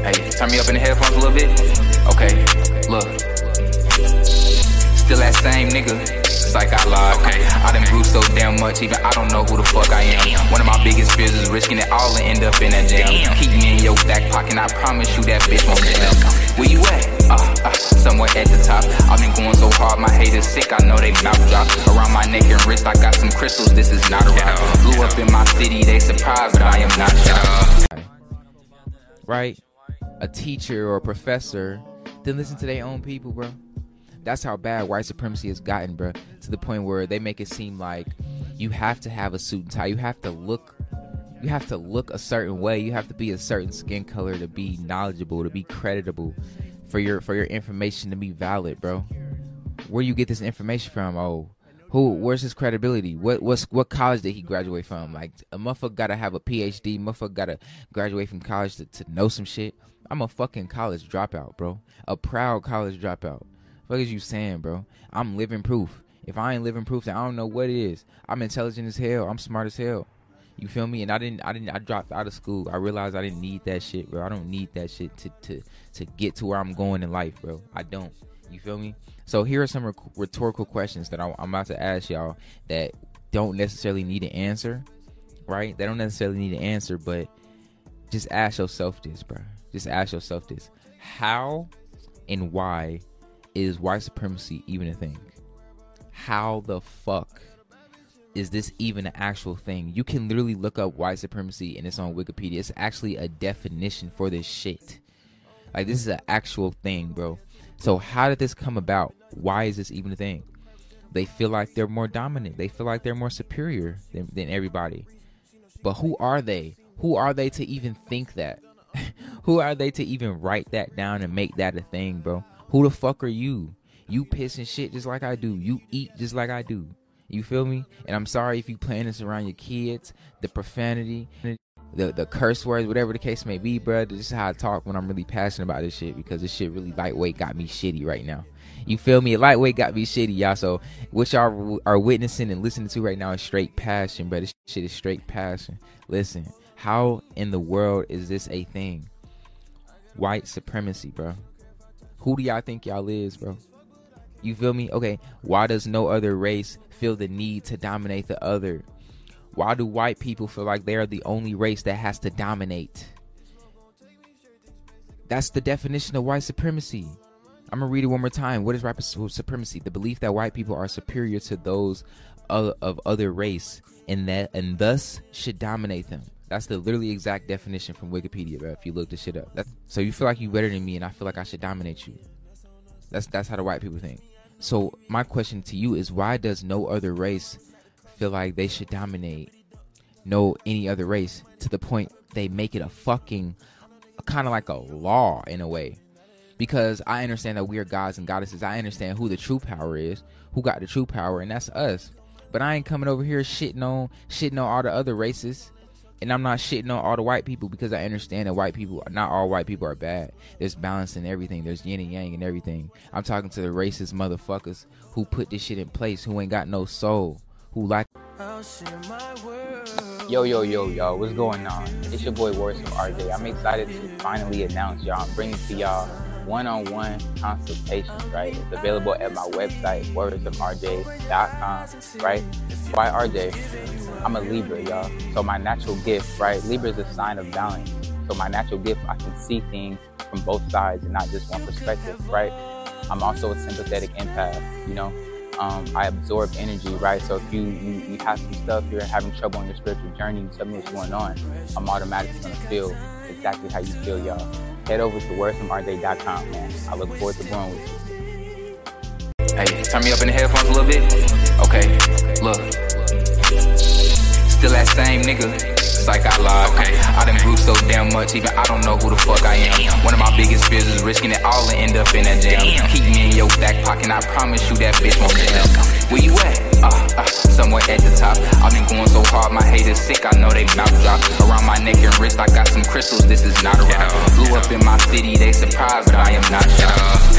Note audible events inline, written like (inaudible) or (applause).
Hey, turn me up in the headphones a little bit. Okay, look. Still that same nigga. It's like I lied. Okay, I done grew so damn much, even I don't know who the fuck I am. One of my biggest fears is risking it all and end up in that jam. Keep me in your back pocket, I promise you that bitch won't jam. Where you at? Uh, uh, somewhere at the top. I've been going so hard, my haters sick. I know they mouth drop. Around my neck and wrist, I got some crystals. This is not a rock. Blew up in my city, they surprised, but I am not shocked. right? A teacher or a professor, then listen to their own people, bro. That's how bad white supremacy has gotten, bro. To the point where they make it seem like you have to have a suit and tie. You have to look you have to look a certain way. You have to be a certain skin color to be knowledgeable, to be creditable, for your for your information to be valid, bro. Where you get this information from? Oh, who? Where's his credibility? What what's what college did he graduate from? Like a motherfucker gotta have a PhD. Motherfucker gotta graduate from college to, to know some shit. I'm a fucking college dropout, bro. A proud college dropout. What is you saying, bro? I'm living proof. If I ain't living proof, then I don't know what it is. I'm intelligent as hell. I'm smart as hell. You feel me? And I didn't, I didn't, I dropped out of school. I realized I didn't need that shit, bro. I don't need that shit to to to get to where I'm going in life, bro. I don't. You feel me? So here are some rhetorical questions that I'm about to ask y'all that don't necessarily need an answer, right? They don't necessarily need an answer, but just ask yourself this, bro. Just ask yourself this: How and why is white supremacy even a thing? How the fuck is this even an actual thing? You can literally look up white supremacy and it's on Wikipedia. It's actually a definition for this shit. Like this is an actual thing, bro. So how did this come about? Why is this even a thing? They feel like they're more dominant. They feel like they're more superior than, than everybody. But who are they? Who are they to even think that? (laughs) who are they to even write that down and make that a thing, bro? Who the fuck are you? You piss and shit just like I do. You eat just like I do. You feel me? And I'm sorry if you playing this around your kids, the profanity, the the curse words, whatever the case may be, bro. This is how I talk when I'm really passionate about this shit because this shit really lightweight got me shitty right now. You feel me? Lightweight got me shitty, y'all. So what y'all are witnessing and listening to right now is straight passion, bro. This shit is straight passion. Listen, how in the world is this a thing? White supremacy, bro. Who do y'all think y'all is, bro? You feel me? Okay, why does no other race feel the need to dominate the other? Why do white people feel like they are the only race that has to dominate? That's the definition of white supremacy. I'm gonna read it one more time. What is white supremacy? The belief that white people are superior to those of, of other race, and that and thus should dominate them. That's the literally exact definition from Wikipedia, bro. If you look this shit up, that's, so you feel like you're better than me, and I feel like I should dominate you. That's that's how the white people think. So my question to you is, why does no other race feel like they should dominate no any other race to the point they make it a fucking kind of like a law in a way? Because I understand that we are gods and goddesses. I understand who the true power is, who got the true power, and that's us. But I ain't coming over here shitting on shitting on all the other races and I'm not shitting on all the white people because I understand that white people, not all white people are bad. There's balance in everything. There's yin and yang and everything. I'm talking to the racist motherfuckers who put this shit in place, who ain't got no soul, who like. Yo, yo, yo, yo, what's going on? It's your boy Words from RJ. I'm excited to finally announce y'all. I'm bringing to y'all one-on-one consultations, right? It's available at my website, wordsofrj.com, right? Why RJ? I'm a Libra, y'all. So my natural gift, right? Libra is a sign of balance. So my natural gift, I can see things from both sides and not just one perspective, right? I'm also a sympathetic empath, you know. Um, I absorb energy, right? So if you, you, you have some stuff, you're having trouble on your spiritual journey, tell me what's going on. I'm automatically gonna feel exactly how you feel, y'all head over to wordsfromrj.com, man. I look forward to growing with you. Hey, turn me up in the headphones a little bit. Okay, look. Still that same nigga. It's like I lied. Okay, I done grew so damn much, even I don't know who the fuck I am. Biggest fears is risking it all and end up in that jam. Keep me in your back pocket, I promise you that bitch won't jam. Where you at? Uh, uh, somewhere at the top. I've been going so hard, my haters sick, I know they mouth drop. Around my neck and wrist, I got some crystals, this is not a rock. Blew up in my city, they surprised, but I am not shocked.